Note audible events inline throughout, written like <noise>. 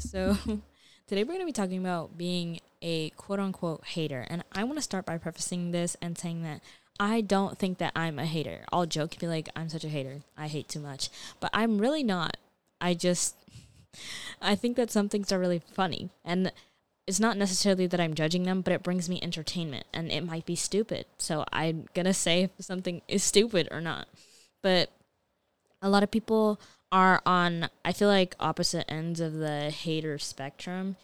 so <laughs> today we're going to be talking about being a quote unquote hater. And I want to start by prefacing this and saying that I don't think that I'm a hater. I'll joke and be like, I'm such a hater. I hate too much. But I'm really not. I just, <laughs> I think that some things are really funny. And it's not necessarily that I'm judging them, but it brings me entertainment. And it might be stupid. So I'm going to say if something is stupid or not. But a lot of people are on I feel like opposite ends of the hater spectrum.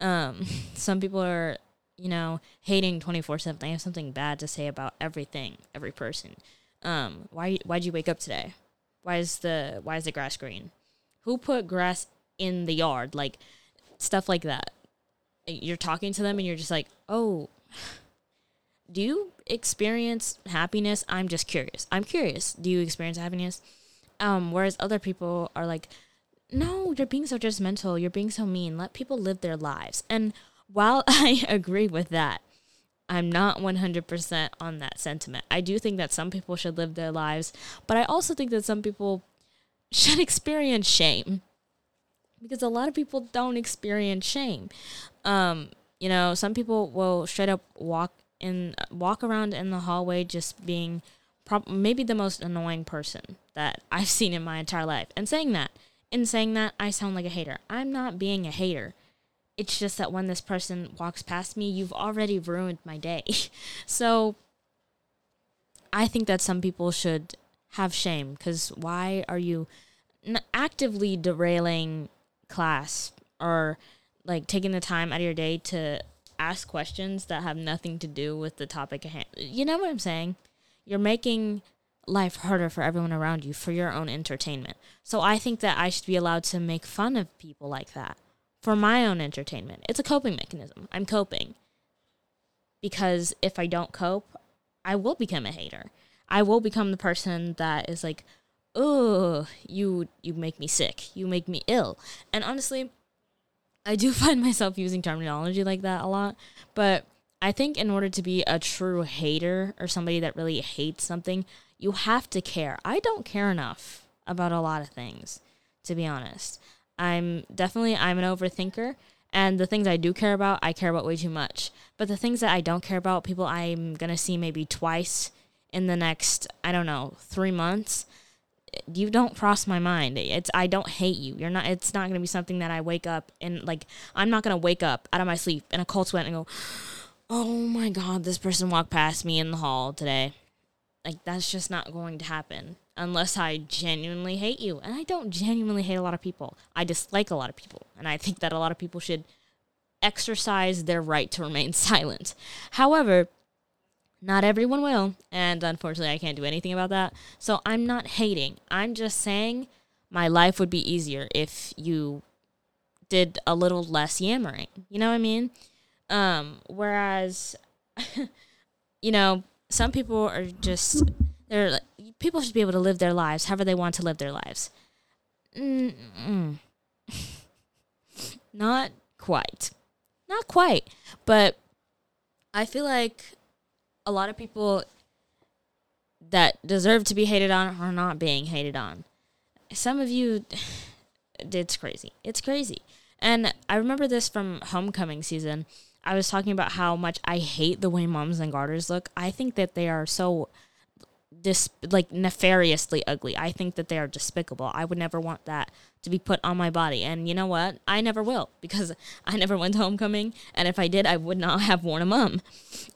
Um, <laughs> some people are, you know, hating twenty four seven. They have something bad to say about everything, every person. Um, why why'd you wake up today? Why is the why is the grass green? Who put grass in the yard? Like stuff like that. You're talking to them and you're just like, oh, <sighs> do you experience happiness? I'm just curious. I'm curious. Do you experience happiness? Um, whereas other people are like, no, you're being so judgmental. You're being so mean. Let people live their lives. And while <laughs> I agree with that, I'm not 100% on that sentiment. I do think that some people should live their lives, but I also think that some people should <laughs> experience shame because a lot of people don't experience shame. Um, you know, some people will straight up walk in walk around in the hallway just being prob- maybe the most annoying person that I've seen in my entire life. And saying that, in saying that, I sound like a hater. I'm not being a hater. It's just that when this person walks past me, you've already ruined my day. <laughs> so I think that some people should have shame because why are you actively derailing class or like taking the time out of your day to ask questions that have nothing to do with the topic at hand? You know what I'm saying? you're making life harder for everyone around you for your own entertainment. So I think that I should be allowed to make fun of people like that for my own entertainment. It's a coping mechanism. I'm coping. Because if I don't cope, I will become a hater. I will become the person that is like, "Oh, you you make me sick. You make me ill." And honestly, I do <laughs> find myself using terminology like that a lot, but I think in order to be a true hater or somebody that really hates something, you have to care. I don't care enough about a lot of things, to be honest. I'm definitely I'm an overthinker and the things I do care about, I care about way too much. But the things that I don't care about, people I'm going to see maybe twice in the next, I don't know, 3 months, you don't cross my mind. It's I don't hate you. You're not it's not to be something that I wake up and like I'm not to wake up out of my sleep in a cold sweat and go oh my god, this person walked past me in the hall today. Like, that's just not going to happen unless I genuinely hate you. And I don't genuinely hate a lot of people. I dislike a lot of people. And I think that a lot of people should exercise their right to remain <laughs> silent. However, not everyone will. And unfortunately, I can't do anything about that. So I'm not hating. I'm just saying my life would be easier if you did a little less yammering. You know what I mean? Um, whereas, <laughs> you know, some people are just they're like, people should be able to live their lives however they want to live their lives. <laughs> Not quite. Not quite. But I feel like a lot of people that deserve to be hated on are not being hated on. Some of you, <sighs> it's crazy. It's crazy. And I remember this from homecoming season. I was talking about how much I hate the way moms and garters look. I think that they are so dis like nefariously ugly. I think that they are despicable. I would never want that to be put on my body. And you know what? I never will because <laughs> I never went to homecoming and if I did, I would not have worn a mum.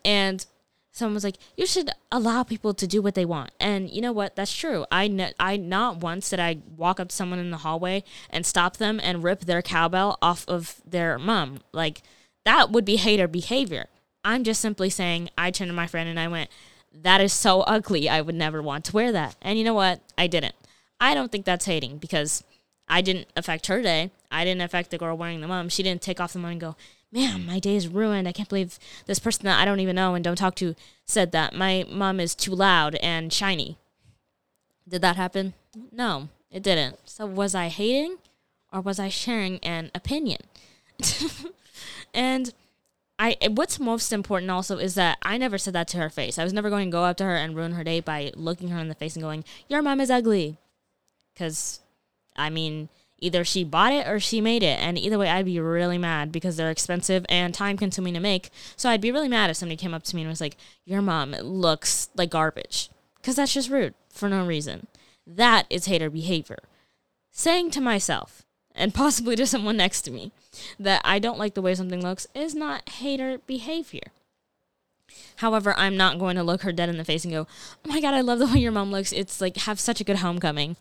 And someone was like, "You should allow people to do what they want." And you know what? That's true. I ne- I not once did I walk up to someone in the hallway and stop them and rip their cowbell off of their mum. Like that would be hater behavior. I'm just simply saying, I turned to my friend and I went, that is so ugly. I would never want to wear that. And you know what? I didn't. I don't think that's hating because I didn't affect her day. I didn't affect the girl wearing the mom. She didn't take off the mom and go, man, my day is ruined. I can't believe this person that I don't even know and don't talk to said that. My mom is too loud and shiny. Did that happen? No, it didn't. So was I hating or was I sharing an opinion? <laughs> And I what's most important also is that I never said that to her face. I was never going to go up to her and ruin her day by looking her in the face and going, "Your mom is ugly." Cuz I mean, Either she bought it or she made it. And either way, I'd be really mad because they're expensive and time consuming to make. So I'd be really mad if somebody came up to me and was like, Your mom looks like garbage. Because that's just rude for no reason. That is hater behavior. Saying to myself, and possibly to someone next to me, that I don't like the way something looks is not hater behavior. However, I'm not going to look her dead in the face and go, "Oh my god, I love the way your mom looks. It's like have such a good homecoming."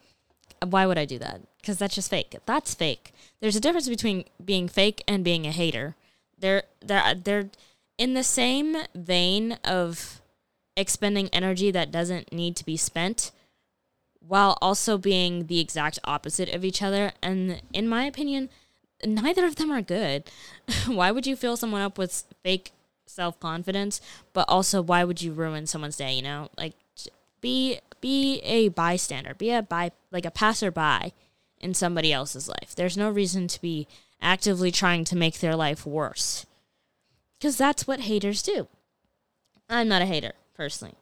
Why would I do that? Because that's just fake. That's fake. There's a difference between being fake and being a hater. They're they're they're in the same vein of expending energy that doesn't need to be spent while also being the exact opposite of each other. And in my opinion, neither of them are good. <laughs> why would you fill someone up with fake self confidence, but also why would you ruin someone's day? You know, like be be a bystander, be a by like a passerby in somebody else's life. There's no reason to be actively trying to make their life worse, because that's what haters do. I'm not a hater personally.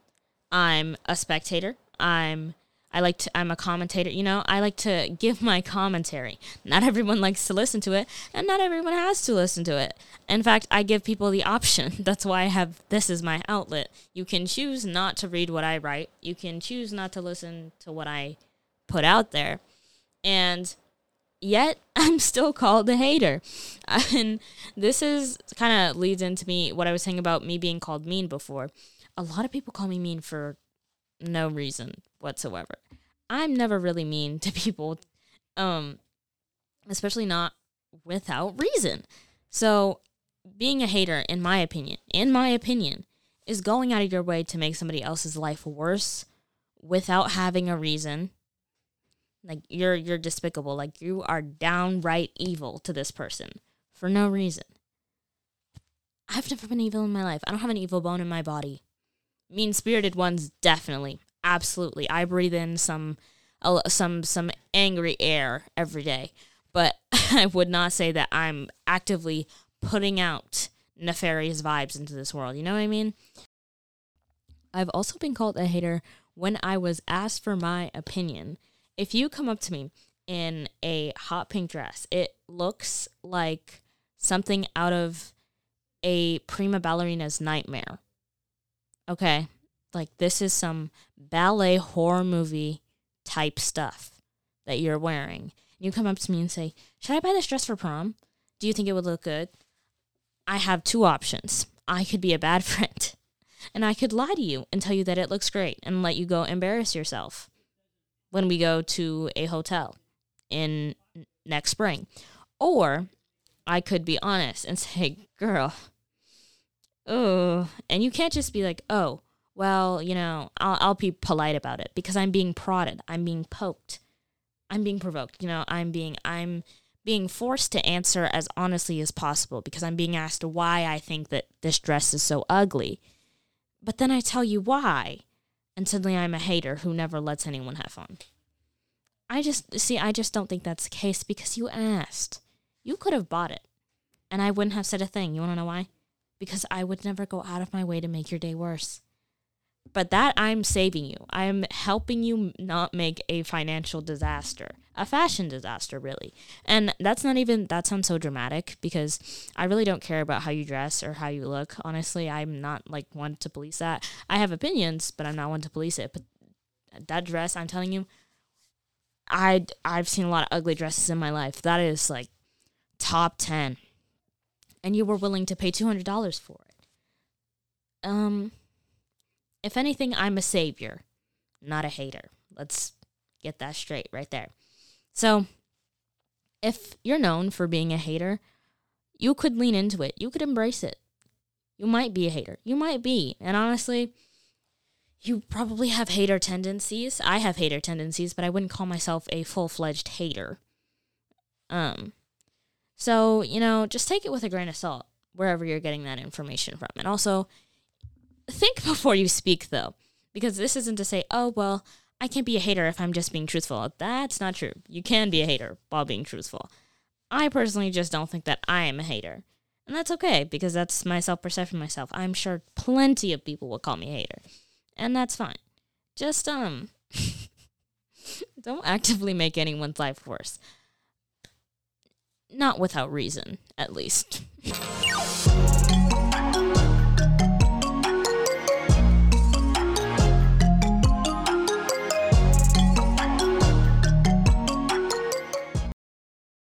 I'm a spectator. I'm I like to, I'm a commentator, you know, I like to give my commentary. Not everyone likes to listen to it, and not everyone has to listen to it. In fact, I give people the option. <laughs> That's why I have this is my outlet. You can choose not to read what I write, you can choose not to listen to what I put out there. And yet, <laughs> I'm still called a hater. <laughs> And this is kind of leads into me what I was saying about me being called mean before. A lot of people call me mean for no reason whatsoever. I'm never really mean to people, um, especially not without reason. So, being a hater, in my opinion, in my opinion, is going out of your way to make somebody else's life worse without having a reason. Like you're you're despicable. Like you are downright evil to this person for no reason. I've never been evil in my life. I don't have an evil bone in my body. Mean spirited ones, definitely absolutely. I breathe in some some some angry air every day, but <laughs> I would not say that I'm actively putting out nefarious vibes into this world. You know what I mean? I've also been called a hater when I was asked for my opinion. If you come up to me in a hot pink dress, it looks like something out of a prima ballerina's nightmare. Okay, like this is some ballet horror movie type stuff that you're wearing. You come up to me and say, Should I buy this dress for prom? Do you think it would look good? I have two options. I could be a bad <laughs> friend, and I could lie to you and tell you that it looks great and let you go embarrass yourself when we go to a hotel in next spring. Or I could be honest and <laughs> say, Girl, oh, and you can't just be like, Oh, well, you know, I'll, I'll be polite about it because I'm being prodded, I'm being poked, I'm being provoked. You know, I'm being I'm being forced to answer as honestly as possible because I'm being asked why I think that this dress is so ugly. But then I tell you why, and suddenly I'm a hater who never lets anyone have fun. I just see, I just don't think that's the case because you asked. You could have bought it, and I wouldn't have said a thing. You want to know why? Because I would never go out of my way to make your day worse but that I'm saving you. I'm helping you not make a financial disaster, a fashion disaster, really. And that's not even, that sounds so dramatic because I really don't care about how you dress or how you look. Honestly, I'm not like one to police that. I have opinions, but I'm not one to police it. But that dress, I'm telling you, I I've seen a lot of ugly dresses in my life. That is like top 10. And you were willing to pay $200 for it. Um if anything, I'm a savior, not a hater. Let's get that straight right there. So, if you're known for being a hater, you could lean into it. You could embrace it. You might be a hater. You might be. And honestly, you probably have hater tendencies. I have hater tendencies, but I wouldn't call myself a full-fledged hater. Um so, you know, just take it with a grain of salt wherever you're getting that information from. And also, think before you speak, though, because this isn't to say, oh, well, I can't be a hater if I'm just being truthful. That's not true. You can be a hater while being truthful. I personally just don't think that I am a hater. And that's okay because that's my self perception myself. I'm sure plenty of people will call me a hater. And that's fine. Just um <laughs> don't actively make anyone's life worse. not without reason, at least. <laughs>